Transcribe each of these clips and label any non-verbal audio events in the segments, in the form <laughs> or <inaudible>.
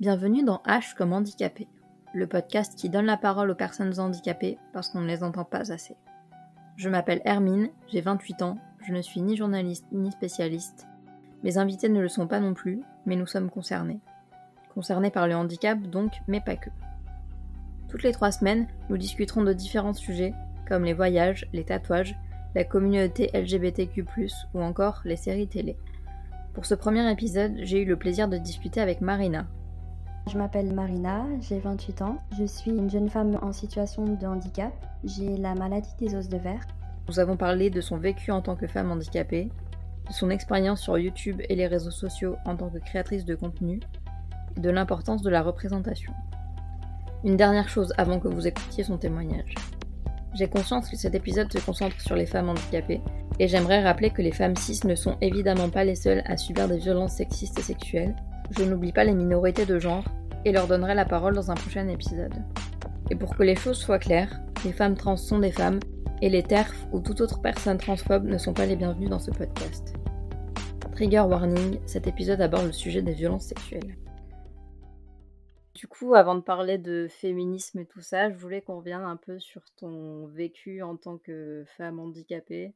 Bienvenue dans H comme handicapé, le podcast qui donne la parole aux personnes handicapées parce qu'on ne les entend pas assez. Je m'appelle Hermine, j'ai 28 ans, je ne suis ni journaliste ni spécialiste. Mes invités ne le sont pas non plus, mais nous sommes concernés. Concernés par le handicap donc, mais pas que. Toutes les trois semaines, nous discuterons de différents sujets, comme les voyages, les tatouages, la communauté LGBTQ, ou encore les séries télé. Pour ce premier épisode, j'ai eu le plaisir de discuter avec Marina, je m'appelle Marina, j'ai 28 ans. Je suis une jeune femme en situation de handicap. J'ai la maladie des os de verre. Nous avons parlé de son vécu en tant que femme handicapée, de son expérience sur YouTube et les réseaux sociaux en tant que créatrice de contenu, et de l'importance de la représentation. Une dernière chose avant que vous écoutiez son témoignage. J'ai conscience que cet épisode se concentre sur les femmes handicapées, et j'aimerais rappeler que les femmes cis ne sont évidemment pas les seules à subir des violences sexistes et sexuelles. Je n'oublie pas les minorités de genre, et leur donnerai la parole dans un prochain épisode. Et pour que les choses soient claires, les femmes trans sont des femmes, et les TERF ou toute autre personne transphobe ne sont pas les bienvenus dans ce podcast. Trigger warning, cet épisode aborde le sujet des violences sexuelles. Du coup, avant de parler de féminisme et tout ça, je voulais qu'on revienne un peu sur ton vécu en tant que femme handicapée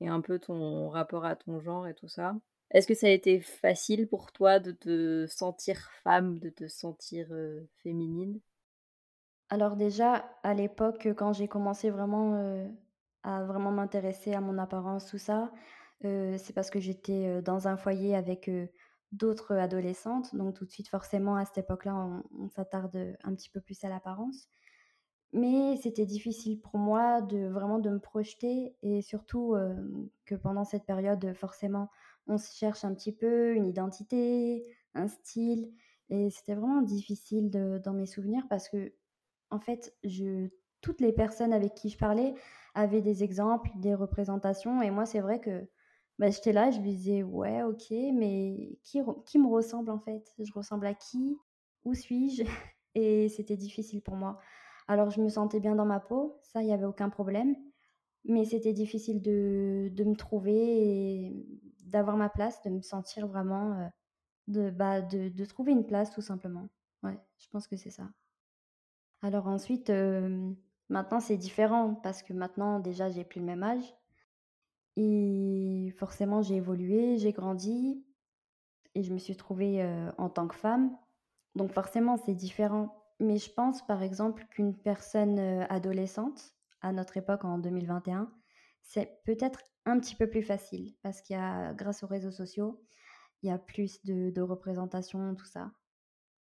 et un peu ton rapport à ton genre et tout ça. Est-ce que ça a été facile pour toi de te sentir femme, de te sentir féminine? Alors déjà, à l'époque, quand j'ai commencé vraiment à vraiment m'intéresser à mon apparence, tout ça, c'est parce que j'étais dans un foyer avec d'autres adolescentes. Donc tout de suite, forcément, à cette époque-là, on, s'attarde un petit peu plus à l'apparence. Mais c'était difficile pour moi de vraiment de me projeter et surtout que pendant cette période, forcément, on se cherche un petit peu une identité, un style. Et c'était vraiment difficile dans mes souvenirs parce que, en fait, toutes les personnes avec qui je parlais avaient des exemples, des représentations. Et moi, c'est vrai que bah, j'étais là, je me disais, ouais, ok, mais qui, qui me ressemble en fait? Je ressemble à qui? Où suis-je? <laughs> Et c'était difficile pour moi. Alors, je me sentais bien dans ma peau, ça, il n'y avait aucun problème. Mais c'était difficile de, de, me trouver et d'avoir ma place, de me sentir vraiment, euh, de, bah, de, de, trouver une place tout simplement. Ouais, je pense que c'est ça. Alors ensuite, euh, maintenant c'est différent parce que maintenant déjà j'ai plus le même âge et forcément j'ai évolué, j'ai grandi et je me suis trouvée euh, en tant que femme. Donc forcément c'est différent. Mais je pense par exemple qu'une personne adolescente à notre époque en 2021, c'est peut-être un petit peu plus facile parce qu'il y a, grâce aux réseaux sociaux, il y a plus de, de représentation, tout ça.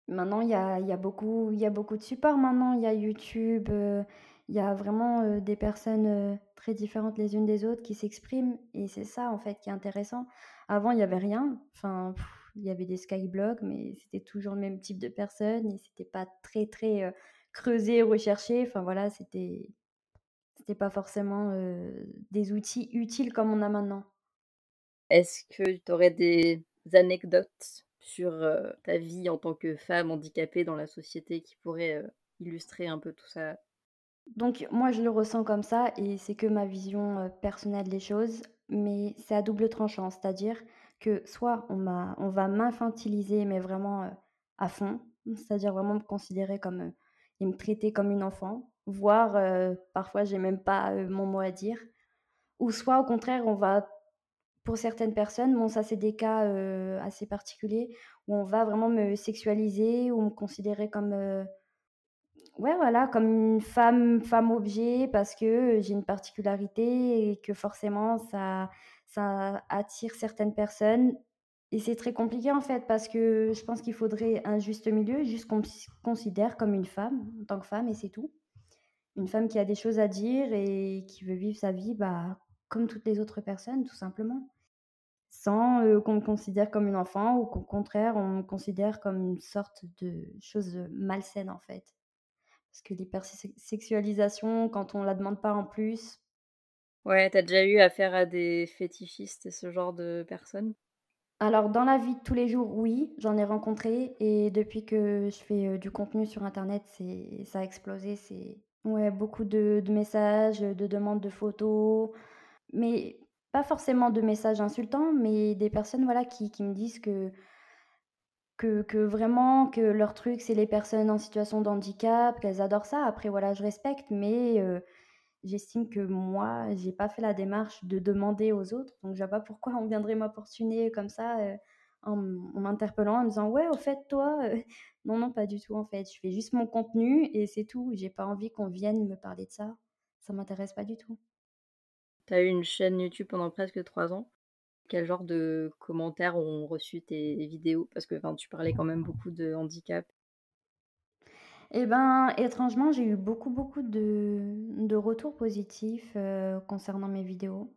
Maintenant, il y a, beaucoup, il y a beaucoup de supports. Maintenant, il y a YouTube, euh, il y a vraiment euh, des personnes euh, très différentes les unes des autres qui s'expriment. Et c'est ça, en fait, qui est intéressant. Avant, il n'y avait rien. Enfin, il y avait des skyblogs, mais c'était toujours le même type de personnes et c'était pas très, très creusé, recherché. Enfin, voilà, c'était c'était pas forcément des outils utiles comme on a maintenant. Est-ce que tu aurais des anecdotes sur ta vie en tant que femme handicapée dans la société qui pourraient illustrer un peu tout ça? Donc moi je le ressens comme ça et c'est que ma vision personnelle des choses, mais c'est à double tranchant, c'est-à-dire que soit on, on va m'infantiliser mais vraiment à fond, c'est-à-dire vraiment me considérer comme et me traiter comme une enfant, voire euh, parfois j'ai même pas euh, mon mot à dire. Ou soit au contraire, on va, pour certaines personnes, bon ça c'est des cas euh, assez particuliers, où on va vraiment me sexualiser ou me considérer comme, ouais voilà, comme une femme, femme objet parce que j'ai une particularité et que forcément ça, ça attire certaines personnes. Et c'est très compliqué en fait parce que je pense qu'il faudrait un juste milieu, juste qu'on me considère comme une femme, en tant que femme et c'est tout une femme qui a des choses à dire et qui veut vivre sa vie bah, comme toutes les autres personnes, tout simplement. Sans euh, qu'on me considère comme une enfant ou qu'au contraire, on me considère comme une sorte de chose malsaine, en fait. Parce que l'hypersexualisation, quand on la demande pas en plus. Ouais, t'as déjà eu affaire à des fétichistes et ce genre de personnes? Alors, dans la vie de tous les jours, oui, j'en ai rencontré. Et depuis que je fais du contenu sur Internet, ça a explosé. C'est Ouais, beaucoup de messages, de demandes de photos, mais pas forcément de messages insultants, mais des personnes, voilà, qui qui me disent que, que vraiment que leur truc, c'est les personnes en situation de handicap, qu'elles adorent ça. Après voilà, je respecte, mais heu, j'estime que moi, j'ai pas fait la démarche de demander aux autres, donc je vois pas pourquoi on viendrait m'importuner comme ça, heu, en m'interpellant, en me disant: «Ouais, au fait, toi, heu» <laughs> non, non, pas du tout, en fait. Je fais juste mon contenu et c'est tout. J'ai pas envie qu'on vienne me parler de ça. Ça m'intéresse pas du tout. Tu as eu une chaîne YouTube pendant presque 3 ans? Quel genre de commentaires ont reçu tes vidéos? Parce que, tu parlais quand même beaucoup de handicap. Et ben, étrangement, j'ai eu beaucoup, beaucoup de de retours positifs, heu, concernant mes vidéos.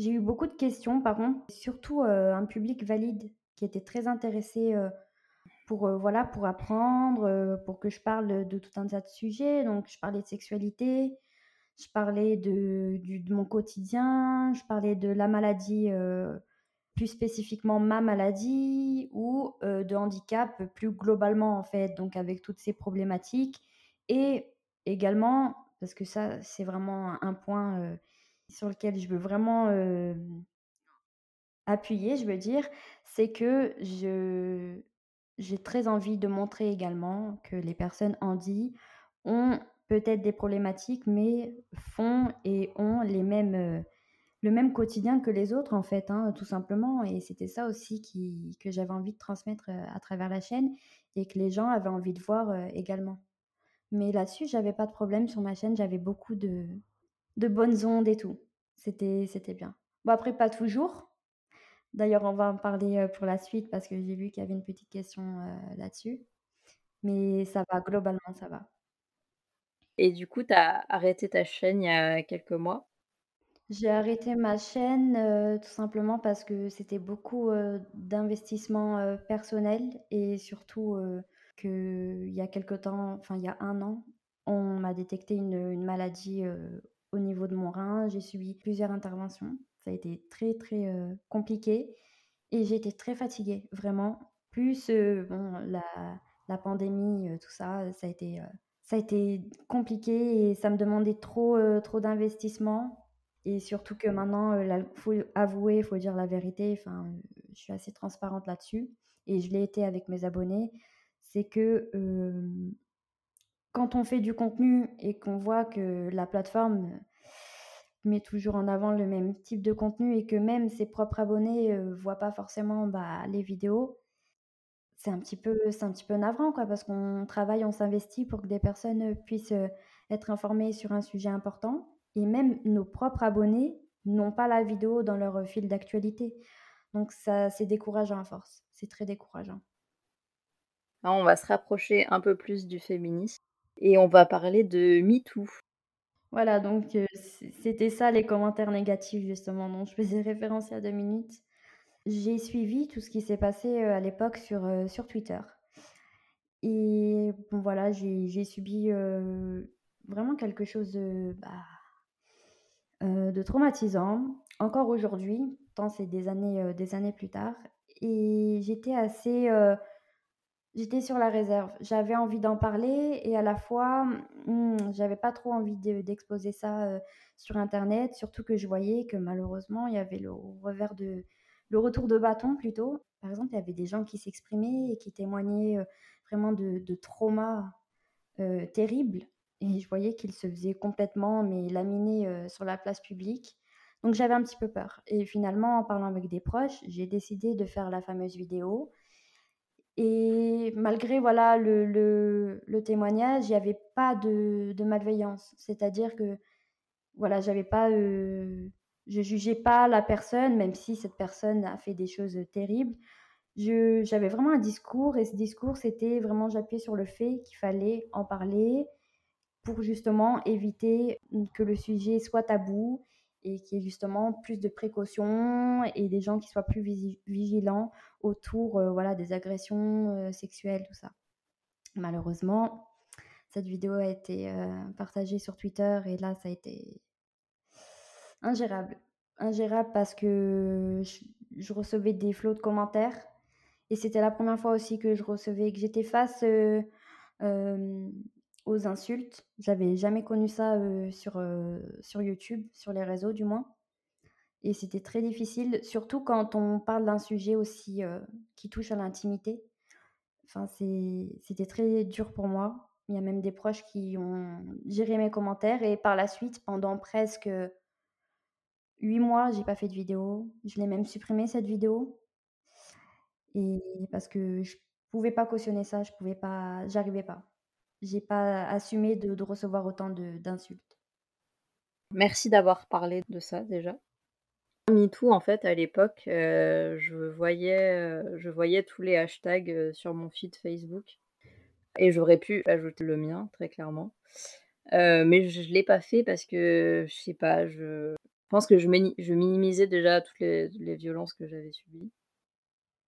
J'ai eu beaucoup de questions par contre, surtout, heu, un public valide qui était très intéressé, heu, pour, heu, voilà, pour apprendre, pour que je parle, de tout un tas de sujets. Donc je parlais de sexualité, je parlais de de mon quotidien, je parlais de la maladie, plus spécifiquement ma maladie ou, de handicap, plus globalement en fait, donc avec toutes ces problématiques et également, parce que ça, c'est vraiment un point, sur lequel je veux vraiment, appuyer, je veux dire, c'est que je j'ai très envie de montrer également que les personnes handi ont peut-être des problématiques, mais font et ont les mêmes, le même quotidien que les autres en fait, hein, tout simplement et c'était ça aussi qui que j'avais envie de transmettre, à travers la chaîne et que les gens avaient envie de voir, également. Mais là-dessus, j'avais pas de problème sur ma chaîne, j'avais beaucoup de de bonnes ondes et tout. C'était c'était bien. Bon après pas toujours. D'ailleurs, on va en parler, heu, pour la suite parce que j'ai vu qu'il y avait une petite question, heu, là-dessus. Mais ça va, globalement, ça va. Et du coup, tu as arrêté ta chaîne il y a quelques mois? J'ai arrêté ma chaîne, heu, tout simplement parce que c'était beaucoup, heu, d'investissement, personnel et surtout, qu'il y a quelque temps, enfin il y a un an, on m'a détecté une, une maladie, au niveau de mon rein. J'ai subi plusieurs interventions. Ça a été très, très, heu, compliqué et j'ai été très fatiguée, vraiment. Plus, bon, la la pandémie, heu, tout ça, ça a été, ça a été compliqué et ça me demandait trop, trop d'investissement et surtout que maintenant, là, faut avouer, il faut dire la vérité, enfin, je suis assez transparente là-dessus et je l'ai été avec mes abonnés. C'est que, quand on fait du contenu et qu'on voit que la plateforme met toujours en avant le même type de contenu et que même ses propres abonnés, heu, voient pas forcément, bah, les vidéos, c'est un petit peu un petit peu navrant, quoi, parce qu'on travaille, on s'investit pour que des personnes, heu, puissent, être informées sur un sujet important et même nos propres abonnés n'ont pas la vidéo dans leur, fil d'actualité. Donc ça c'est décourageant à force, c'est très décourageant. Là, on va se rapprocher un peu plus du féminisme et on va parler de MeToo. Voilà donc heu, c c'était ça les commentaires négatifs justement dont je faisais <laughs> référence il y a 2 minutes. J'ai suivi tout ce qui s'est passé, heu, à l'époque sur, heu, sur Twitter et voilà, j'ai subi, vraiment quelque chose de, bah, de traumatisant, encore aujourd'hui, tant c'est des années, des années plus tard et j'étais assez, j'étais sur la réserve. J'avais envie d'en parler et à la fois, mmh, j'avais pas trop envie de d'exposer ça, heu, sur internet, surtout que je voyais que malheureusement, il y avait le revers de le retour de bâton plutôt. Par exemple, il y avait des gens qui s'exprimaient et qui témoignaient, heu, vraiment de de traumas, heu, terribles et je voyais qu'ils se faisaient complètement mais laminer, sur la place publique. Donc j'avais un petit peu peur et finalement, en parlant avec des proches, j'ai décidé de faire la fameuse vidéo et malgré voilà le le témoignage, il y avait pas de de malveillance. C'est-à-dire que, voilà, j'avais pas, heu, je jugeais pas la personne, même si cette personne a fait des choses, terribles. J'avais vraiment un discours et ce discours, c'était vraiment j'appuyais sur le fait qu'il fallait en parler pour justement éviter, que le sujet soit tabou et qu'il y ait justement plus de précautions et des gens qui soient plus vigilants autour, heu, voilà, des agressions, heu, sexuelles, tout ça. Malheureusement, cette vidéo a été, heu, partagée sur Twitter et là, ça a été ingérable. Ingérable parce que je je recevais des flots de commentaires et c'était la première fois aussi que je recevais que j'étais face, aux insultes. J'avais jamais connu ça, sur, sur YouTube, sur les réseaux du moins et c'était très difficile, surtout quand on parle d'un sujet aussi, qui touche à l'intimité. Enfin, c'était très dur pour moi. Il y a même des proches qui ont géré mes commentaires et par la suite, pendant presque 8 mois, j'ai pas fait de vidéo. Je l'ai même supprimé cette vidéo. Et parce que je pouvais pas cautionner ça, je pouvais pas, j'arrivais pas. J'ai pas assumé de, de recevoir autant d'insultes. Merci d'avoir parlé de ça déjà. MeToo, en fait, à l'époque, euh, je, voyais, euh, je voyais tous les hashtags euh, sur mon feed Facebook. Et j'aurais pu ajouter le mien, très clairement. mais je ne l'ai pas fait parce que, je sais pas, je pense que je, minimisais déjà toutes les violences que j'avais subies.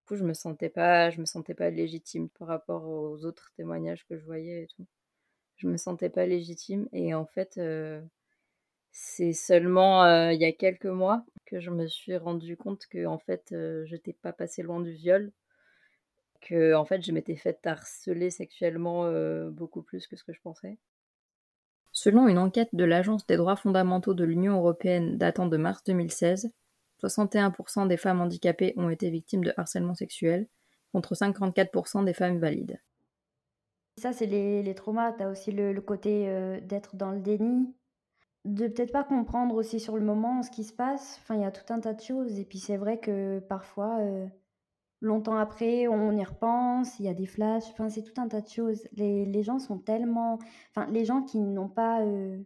Coup, je me sentais pas, je me sentais pas légitime par rapport aux autres témoignages que je voyais et tout. Je me sentais pas légitime. Et en fait, c'est seulement il y a quelques mois que je me suis rendu compte que en fait je n'étais pas passé loin du viol, que en fait je m'étais faite harceler sexuellement beaucoup plus que ce que je pensais. Selon une enquête de l'Agence des droits fondamentaux de l'Union européenne datant de mars 2016, 61% des femmes handicapées ont été victimes de harcèlement sexuel, contre 54% des femmes valides. Ça, c'est les, traumas. Tu as aussi le, côté d'être dans le déni, de peut-être pas comprendre aussi sur le moment ce qui se passe. Enfin, il y a tout un tas de choses. Et puis c'est vrai que parfois, euh, longtemps après, on y repense, il y a des flashs. Enfin, c'est tout un tas de choses. Les, les gens sont tellement. Enfin, les gens qui n'ont pas euh,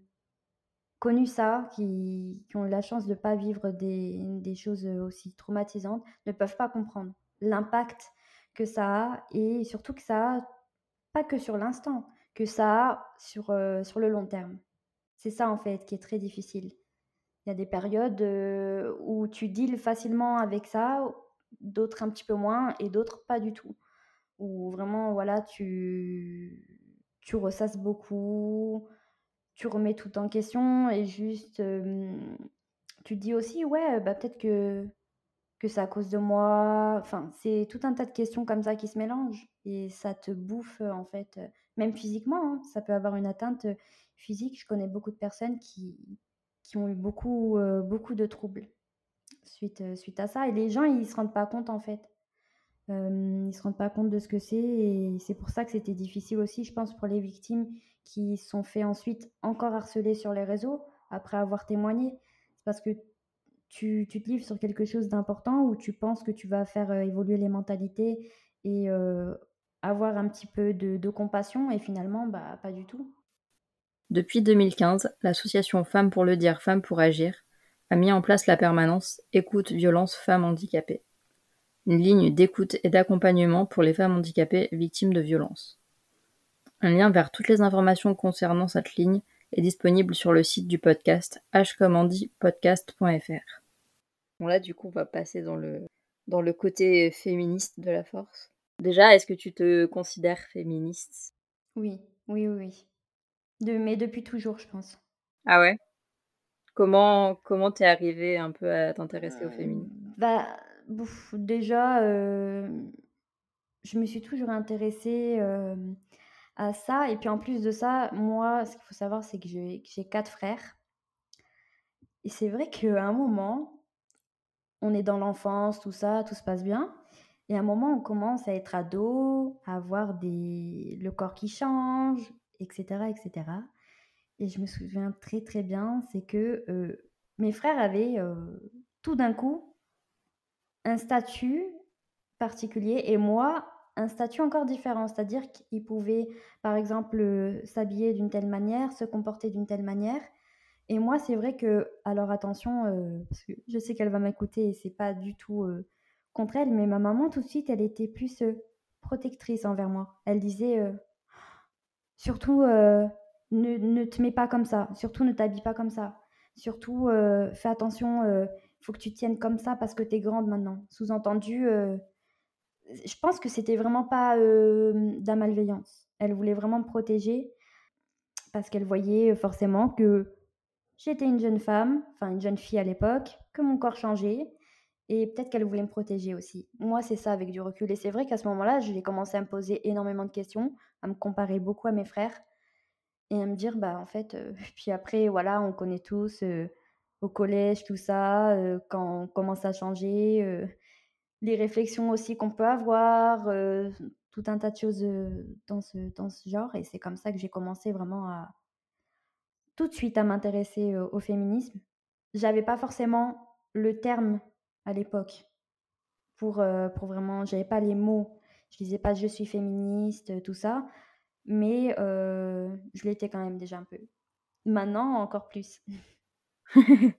connu ça, qui, qui, ont eu la chance de ne pas vivre des, des, choses aussi traumatisantes, ne peuvent pas comprendre l'impact que ça a et surtout que ça a, pas que sur l'instant, que ça a sur, euh, sur le long terme. C'est ça en fait qui est très difficile. Il y a des périodes où tu deals facilement avec ça, d'autres un petit peu moins et d'autres pas du tout. Où vraiment, voilà, tu, tu ressasses beaucoup, tu remets tout en question et juste, tu te dis aussi, ouais, bah, peut-être que, que c'est à cause de moi. Enfin, c'est tout un tas de questions comme ça qui se mélangent et ça te bouffe en fait, même physiquement. Hein. ça peut avoir une atteinte physique, je connais beaucoup de personnes qui, ont eu beaucoup, beaucoup de troubles suite, suite à ça. Et les gens, ils se rendent pas compte en fait. Euh, ils ne se rendent pas compte de ce que c'est. Et c'est pour ça que c'était difficile aussi, je pense, pour les victimes qui sont fait ensuite encore harceler sur les réseaux après avoir témoigné. C'est parce que tu, te livres sur quelque chose d'important où tu penses que tu vas faire évoluer les mentalités et avoir un petit peu de, de, compassion et finalement, bah, pas du tout. Depuis 2015, l'association Femmes pour le dire, Femmes pour agir a mis en place la permanence Écoute violence femmes handicapées, une ligne d'écoute et d'accompagnement pour les femmes handicapées victimes de violences. Un lien vers toutes les informations concernant cette ligne est disponible sur le site du podcast hcommandipodcast.fr. Bon là du coup on va passer dans le, dans le côté féministe de la force. Déjà, est-ce que tu te considères féministe? Oui, oui, oui, oui. De mais depuis toujours, je pense. Ah ouais? Comment comment t'es arrivée un peu à t'intéresser au féminisme? bah, déjà, je me suis toujours intéressée, à ça et puis en plus de ça, moi, ce qu'il faut savoir, c'est que j'ai 4 frères et c'est vrai qu'à un moment, on est dans l'enfance, tout ça, tout se passe bien et à un moment, on commence à être ado, à avoir des le corps qui change, etc., etc. Et je me souviens très très bien, c'est que mes frères avaient tout d'un coup un statut particulier et moi un statut encore différent, c'est-à-dire qu'ils pouvaient par exemple s'habiller d'une telle manière, se comporter d'une telle manière. Et moi, c'est vrai que, alors attention, parce que je sais qu'elle va m'écouter et c'est pas du tout contre elle, mais ma maman tout de suite, elle était plus protectrice envers moi. Elle disait Surtout, euh, ne, ne, te mets pas comme ça. Surtout, ne t'habille pas comme ça. Surtout, euh, fais attention, euh, faut que tu tiennes comme ça parce que tu es grande maintenant. Sous-entendu, je pense que c'était vraiment pas la malveillance. Elle voulait vraiment me protéger parce qu'elle voyait forcément que j'étais une jeune femme, enfin une jeune fille à l'époque, que mon corps changeait et peut-être qu'elle voulait me protéger aussi. Moi, c'est ça avec du recul. Et c'est vrai qu'à ce moment-là, j'ai commencé à me poser énormément de questions, à me comparer beaucoup à mes frères et à me dire, bah en fait, euh, <laughs> puis après, voilà, on connaît tous euh, au collège, tout ça, quand on commence à changer, les réflexions aussi qu'on peut avoir, tout un tas de choses dans ce, dans ce genre. Et c'est comme ça que j'ai commencé vraiment tout de suite à m'intéresser au féminisme. J'avais pas forcément le terme à l'époque pour, pour vraiment, j'avais pas les mots. Je disais pas je suis féministe, tout ça, mais je l'étais quand même déjà un peu. Maintenant, encore plus. <laughs> <laughs>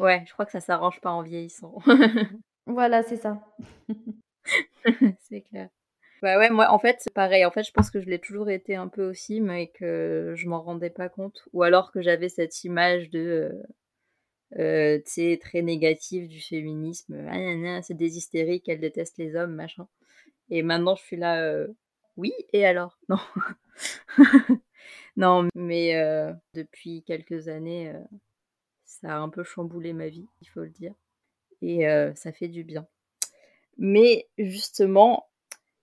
ouais, je crois que ça s'arrange pas en vieillissant. <laughs> voilà, c'est ça. <laughs> c'est clair. Bah ouais, moi, en fait, c'est pareil. En fait, je pense que je l'ai toujours été un peu aussi, mais que je m'en rendais pas compte. Ou alors que j'avais cette image de, euh, euh tu sais, très négative du féminisme. Ah, c'est des hystériques, elles détestent les hommes, machin. Et maintenant, je suis là, euh, oui, et alors? Non. non, mais euh, depuis quelques années, ça a un peu chamboulé ma vie, il faut le dire. Et ça fait du bien. Mais justement,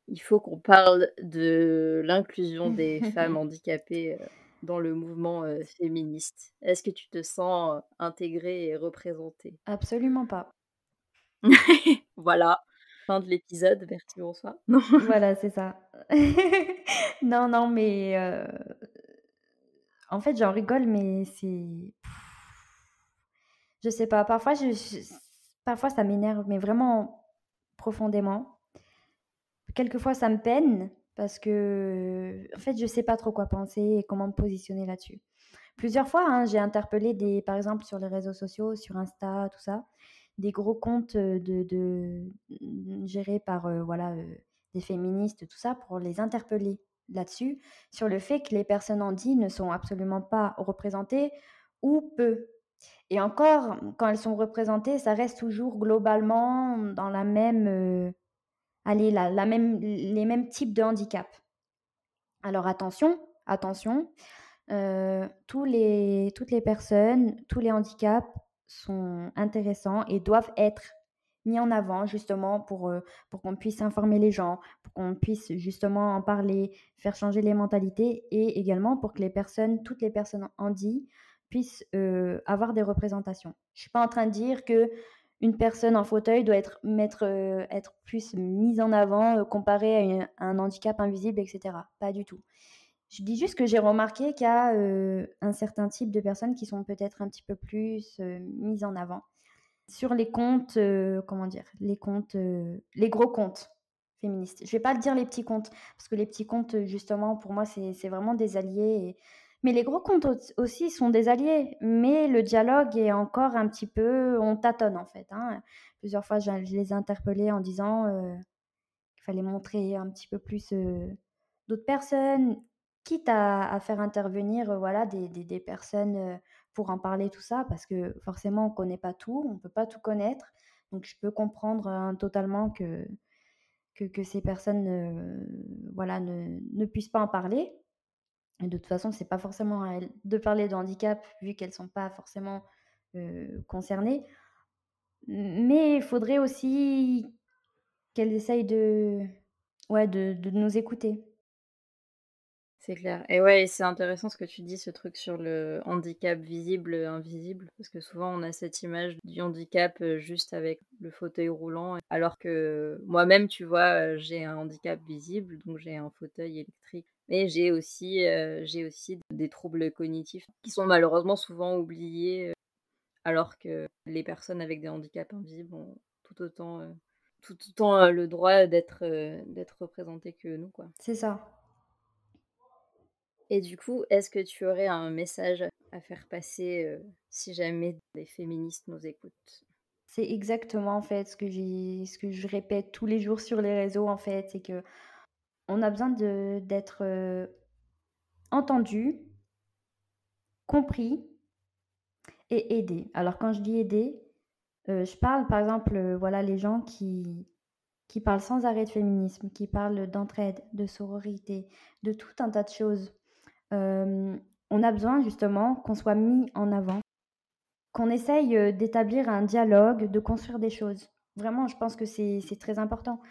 il faut qu'on parle de l'inclusion des femmes <laughs> handicapées dans le mouvement féministe. Est-ce que tu te sens intégrée et représentée? Absolument pas. <laughs> voilà, fin de l'épisode, merci, bonsoir. <laughs> voilà, c'est ça. non, non, mais en fait, j'en rigole, mais c'est. Je sais pas, parfois, parfois ça m'énerve, mais vraiment profondément. Quelquefois, ça me peine parce que, en fait, je sais pas trop quoi penser et comment me positionner là-dessus. Plusieurs fois, hein, j'ai interpellé des, par exemple, sur les réseaux sociaux, sur Insta, tout ça, des gros comptes de, de gérés par, euh, voilà, euh, des féministes, tout ça, pour les interpeller là-dessus, sur le fait que les personnes handies ne sont absolument pas représentées ou peu. Et encore, quand elles sont représentées, ça reste toujours globalement dans la même, euh, allez, la, les mêmes types de handicap. Alors attention, attention, euh, toutes les personnes, tous les handicaps sont intéressants et doivent être mis en avant justement pour, euh, pour qu'on puisse informer les gens, pour qu'on puisse justement en parler, faire changer les mentalités et également pour que les personnes, toutes les personnes handies puissent euh, avoir des représentations. Je suis pas en train de dire que une personne en fauteuil doit être, mettre, euh, être plus mise en avant euh, comparée à, un handicap invisible, etc. Pas du tout. Je dis juste que j'ai remarqué qu'il y a un certain type de personnes qui sont peut-être un petit peu plus mises en avant. Sur les comptes, comment dire, les comptes, les gros comptes féministes. Je ne vais pas dire les petits comptes, parce que les petits comptes, justement, pour moi, c'est vraiment des alliés. Mais les gros comptes aussi sont des alliés, mais le dialogue est encore un petit peu, on tâtonne en fait. Hein. Plusieurs fois, je, les ai interpellés en disant euh, qu'il fallait montrer un petit peu plus euh, d'autres personnes, quitte à, faire intervenir euh, voilà, des, des, personnes pour en parler, tout ça, parce que forcément, on ne connaît pas tout, on ne peut pas tout connaître. Donc, je peux comprendre hein, totalement que, que, que, ces personnes voilà, ne, ne puissent pas en parler de toute façon, c'est pas forcément à elles de parler de handicap vu qu'elles sont pas forcément concernées. Mais il faudrait aussi qu'elles essayent de, de, de nous écouter. C'est clair. Et ouais, c'est intéressant ce que tu dis, ce truc sur le handicap visible, invisible, parce que souvent on a cette image du handicap juste avec le fauteuil roulant, alors que moi-même, tu vois, j'ai un handicap visible, donc j'ai un fauteuil électrique mais j'ai aussi, j'ai aussi des troubles cognitifs qui sont malheureusement souvent oubliés, alors que les personnes avec des handicaps invisibles ont tout autant, tout autant le droit d'être d'être représentées que nous. quoi. C'est ça. Et du coup, est-ce que tu aurais un message à faire passer si jamais des féministes nous écoutent? C'est exactement en fait ce que, ce que je répète tous les jours sur les réseaux en fait, c'est que on a besoin d'être entendu, compris et aidé. Alors quand je dis aider, je parle par exemple, voilà, les gens qui, qui parlent sans arrêt de féminisme, qui parlent d'entraide, de sororité, de tout un tas de choses. on a besoin justement qu'on soit mis en avant, qu'on essaye d'établir un dialogue, de construire des choses. Vraiment, je pense que c'est très important.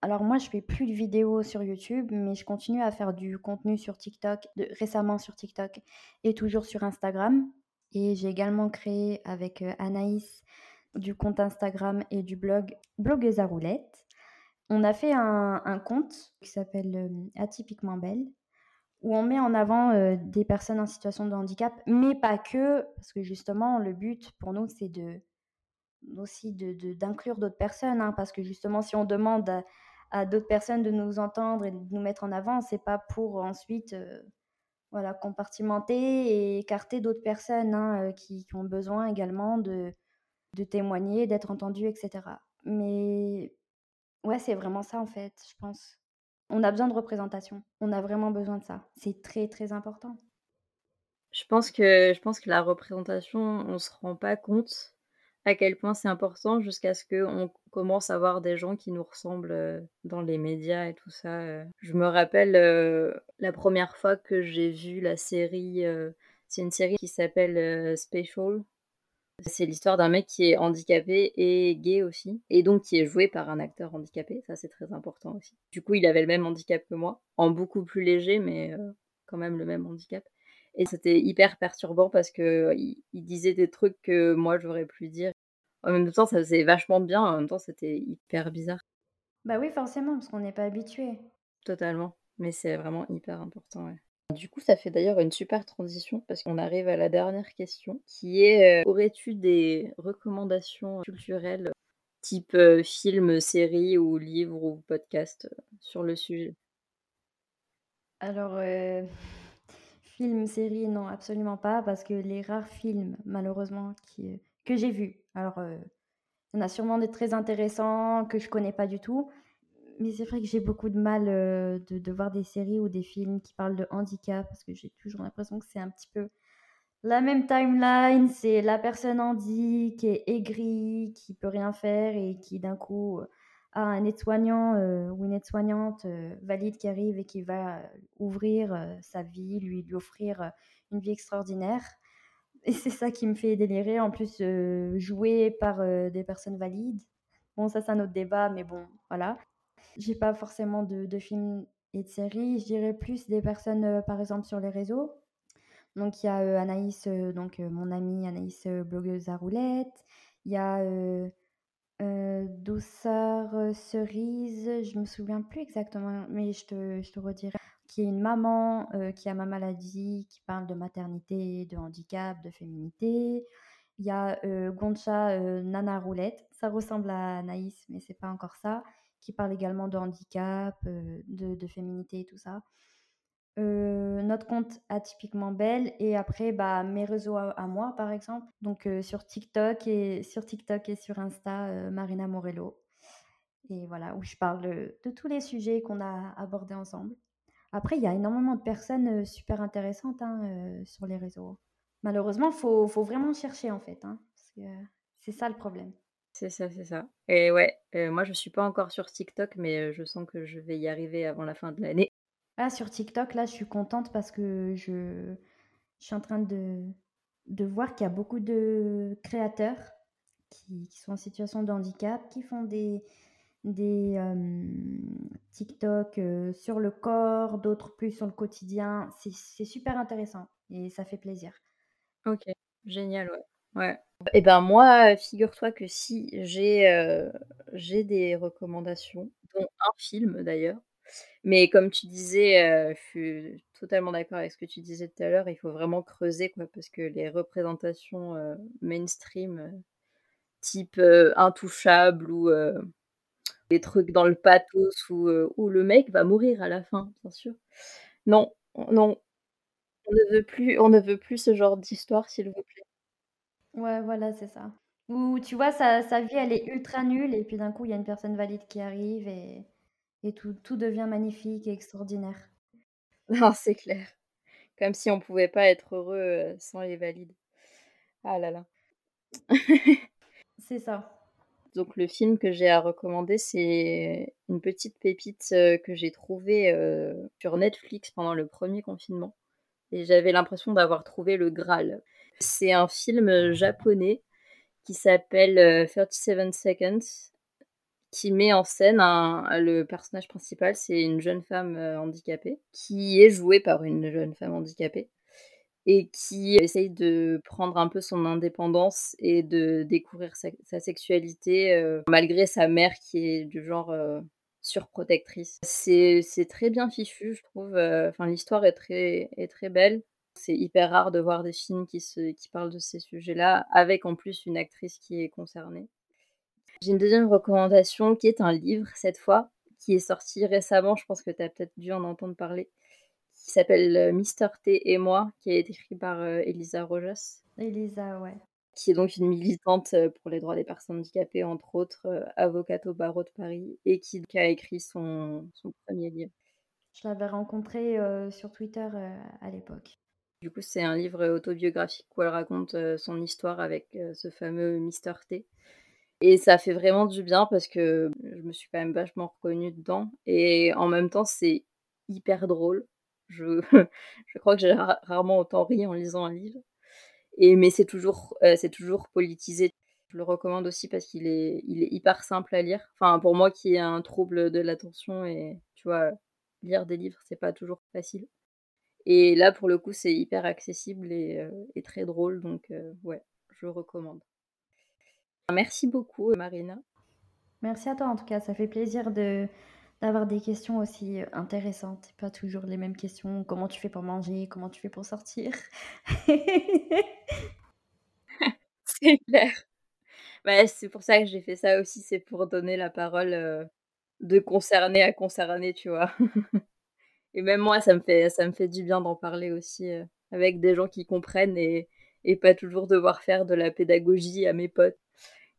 Alors moi, je fais plus de vidéos sur YouTube, mais je continue à faire du contenu sur TikTok, récemment sur TikTok et toujours sur Instagram. Et j'ai également créé avec euh, Anaïs du compte Instagram et du blog Blogueuse à roulette. On a fait un compte qui s'appelle, hem, Atypiquement belle, où on met en avant, heu, des personnes en situation de handicap, mais pas que, parce que justement le but pour nous c'est de aussi de de d'inclure d'autres personnes, hein, parce que justement si on demande à d'autres personnes de nous entendre et de nous mettre en avant, c'est pas pour ensuite, heu, voilà compartimenter et écarter d'autres personnes, hein, heu, qui ont besoin également de de témoigner, d'être entendues et cetera. Mais ouais, c'est vraiment ça en fait, je pense. On a besoin de représentation, on a vraiment besoin de ça. C'est très, très important. Je pense que je pense que la représentation, on se rend pas compte à quel point c'est important jusqu'à ce qu'on commence à voir des gens qui nous ressemblent, heu, dans les médias et tout ça, heu. Je me rappelle, heu, la première fois que j'ai vu la série, c'est une série qui s'appelle, Special. C'est l'histoire d'un mec qui est handicapé et gay aussi et donc qui est joué par un acteur handicapé, ça c'est très important aussi. Du coup, il avait le même handicap que moi, en beaucoup plus léger mais quand même le même handicap et c'était hyper perturbant parce qu'il il disait des trucs que moi j'aurais pu dire. En même temps, ça faisait vachement bien, en même temps, c'était hyper bizarre. Bah oui, forcément, parce qu'on n'est pas habitué. Totalement, mais c'est vraiment hyper important, ouais. Du coup, ça fait d'ailleurs une super transition parce qu'on arrive à la dernière question qui est, heu, aurais-tu des recommandations culturelles type, heu, film, série ou livre ou podcast, heu, sur le sujet? Alors, heu, film, série, non, absolument pas, parce que les rares films, malheureusement, qui, que j'ai vus, alors, heu, il y en a sûrement des très intéressants que je connais pas du tout, mais c'est vrai que j'ai beaucoup de mal, heu, de voir des séries ou des films qui parlent de handicap parce que j'ai toujours l'impression que c'est un petit peu la même timeline. C'est la personne handi qui est aigrie, qui peut rien faire et qui d'un coup, heu, a un aide-soignant, ou une aide-soignante, valide qui arrive et qui va, ouvrir, sa vie, lui lui offrir, une vie extraordinaire et c'est ça qui me fait délirer. En plus, heu, joué par, heu, des personnes valides. Bon, ça, c'est un autre débat, mais bon, voilà. J'ai pas forcément de de films et de séries. Je dirais plus des personnes, heu, par exemple sur les réseaux. Donc il y a, heu, Anaïs, donc mon amie Anaïs, blogueuse à roulettes. Il y a, Douceur, Cerise, je me souviens plus exactement, mais je te je te redirai, qui est une maman, qui a ma maladie, qui parle de maternité, de handicap, de féminité. Il y a, heu, Goncha, Nana Roulette, ça ressemble à Anaïs, mais c'est pas encore ça, qui parle également de handicap, de féminité et tout ça. Notre compte Atypiquement belle et après, bah, mes réseaux à moi, par exemple, donc sur TikTok et sur TikTok et sur Insta, Marina Morello et voilà, où je parle, de tous les sujets qu'on a abordés ensemble. Après, il y a énormément de personnes, heu, super intéressantes, hein, heu, sur les réseaux. Malheureusement, faut faut vraiment chercher, en fait, hein, que c'est ça le problème. C'est ça, c'est ça et ouais, moi je suis pas encore sur TikTok mais je sens que je vais y arriver avant la fin de l'année. Ah, sur TikTok, là, je suis contente parce que je je suis en train de de voir qu'il y a beaucoup de créateurs qui qui sont en situation de handicap, qui font des des, TikTok, sur le corps, d'autres plus sur le quotidien. C'est super intéressant et ça fait plaisir. OK, génial, ouais. Ouais. Et ben moi, figure-toi que si, j'ai, des recommandations, dont un film d'ailleurs. Mais comme tu disais, je suis totalement d'accord avec ce que tu disais tout à l'heure, il faut vraiment creuser quoi, parce que les représentations, mainstream, type, heu, Intouchables ou des trucs dans le pathos où, heu, où le mec va mourir à la fin, bien sûr. Non, non, on ne veut plus on ne veut plus ce genre d'histoire, s'il vous plaît. Ouais, voilà, c'est ça. Ou tu vois, sa sa vie, elle est ultra nulle et puis d'un coup, il y a une personne valide qui arrive et et tout tout devient magnifique et extraordinaire. <laughs> Non, c'est clair. Comme si on pouvait pas être heureux, heu, sans les valides. Ah là là. <laughs> C'est ça. Donc le film que j'ai à recommander, c'est une petite pépite, heu, que j'ai trouvée, heu, sur Netflix pendant le 1er confinement et j'avais l'impression d'avoir trouvé le graal. C'est un film, heu, japonais qui s'appelle, heu, 37 Seconds, qui met en scène le personnage principal, c'est une jeune femme, handicapée, qui est jouée par une jeune femme handicapée et qui essaye de prendre un peu son indépendance et de découvrir sa sexualité, malgré sa mère qui est du genre, surprotectrice. C'est très bien fichu, je trouve. Enfin, l'histoire est très, est très belle. C'est hyper rare de voir des films qui, se, qui parlent de ces sujets-là, avec en plus une actrice qui est concernée. J'ai une deuxième recommandation qui est un livre, cette fois, qui est sorti récemment, je pense que tu as peut-être dû en entendre parler, qui s'appelle Mister T et moi, qui a été écrit par Elisa Rojas. Elisa, ouais. Qui est donc une militante pour les droits des personnes handicapées, entre autres, avocate au barreau de Paris, et qui, a écrit son, son, premier livre. Je l'avais rencontré sur Twitter à l'époque. Du coup, c'est un livre autobiographique où elle raconte son histoire avec ce fameux Mister T. Et ça fait vraiment du bien parce que je me suis quand même vachement reconnue dedans. Et en même temps, c'est hyper drôle. <laughs> Je, crois que j'ai rarement autant ri en lisant un livre. Mais c'est toujours, c'est toujours politisé. Je le recommande aussi parce qu'il est, hyper simple à lire. Enfin, pour moi qui ai un trouble de l'attention et tu vois, lire des livres, c'est pas toujours facile. Et là, pour le coup, c'est hyper accessible et, et, très drôle. Donc, ouais, je recommande. Merci beaucoup, Marina. Merci à toi, en tout cas. Ça fait plaisir de d'avoir des questions aussi intéressantes. Pas toujours les mêmes questions. Comment tu fais pour manger? Comment tu fais pour sortir? <laughs> <laughs> C'est clair. Bah, c'est pour ça que j'ai fait ça aussi. C'est pour donner la parole de concerné à concerné, tu vois. <laughs> Et même moi, ça me fait, du bien d'en parler aussi avec des gens qui comprennent et, et pas toujours devoir faire de la pédagogie à mes potes.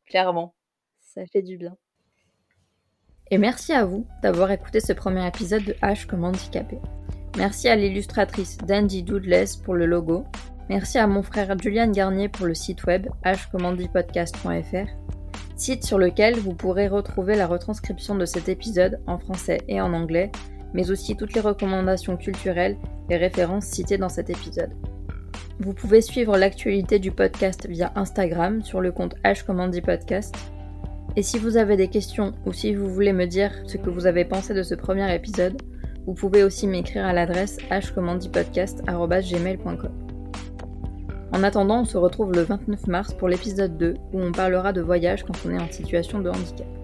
Clairement, ça fait du bien. Et merci à vous d'avoir écouté ce premier épisode de H comme handicapé. Merci à l'illustratrice Dandy Doodless pour le logo. Merci à mon frère Julian Garnier pour le site web hcommandipodcast.fr, site sur lequel vous pourrez retrouver la retranscription de cet épisode en français et en anglais mais aussi toutes les recommandations culturelles et références citées dans cet épisode. Vous pouvez suivre l'actualité du podcast via Instagram sur le compte Podcast. Et si vous avez des questions ou si vous voulez me dire ce que vous avez pensé de ce premier épisode, vous pouvez aussi m'écrire à l'adresse hcommandipodcast.gmail.com. En attendant, on se retrouve le 29 mars pour l'épisode 2 où on parlera de voyage quand on est en situation de handicap.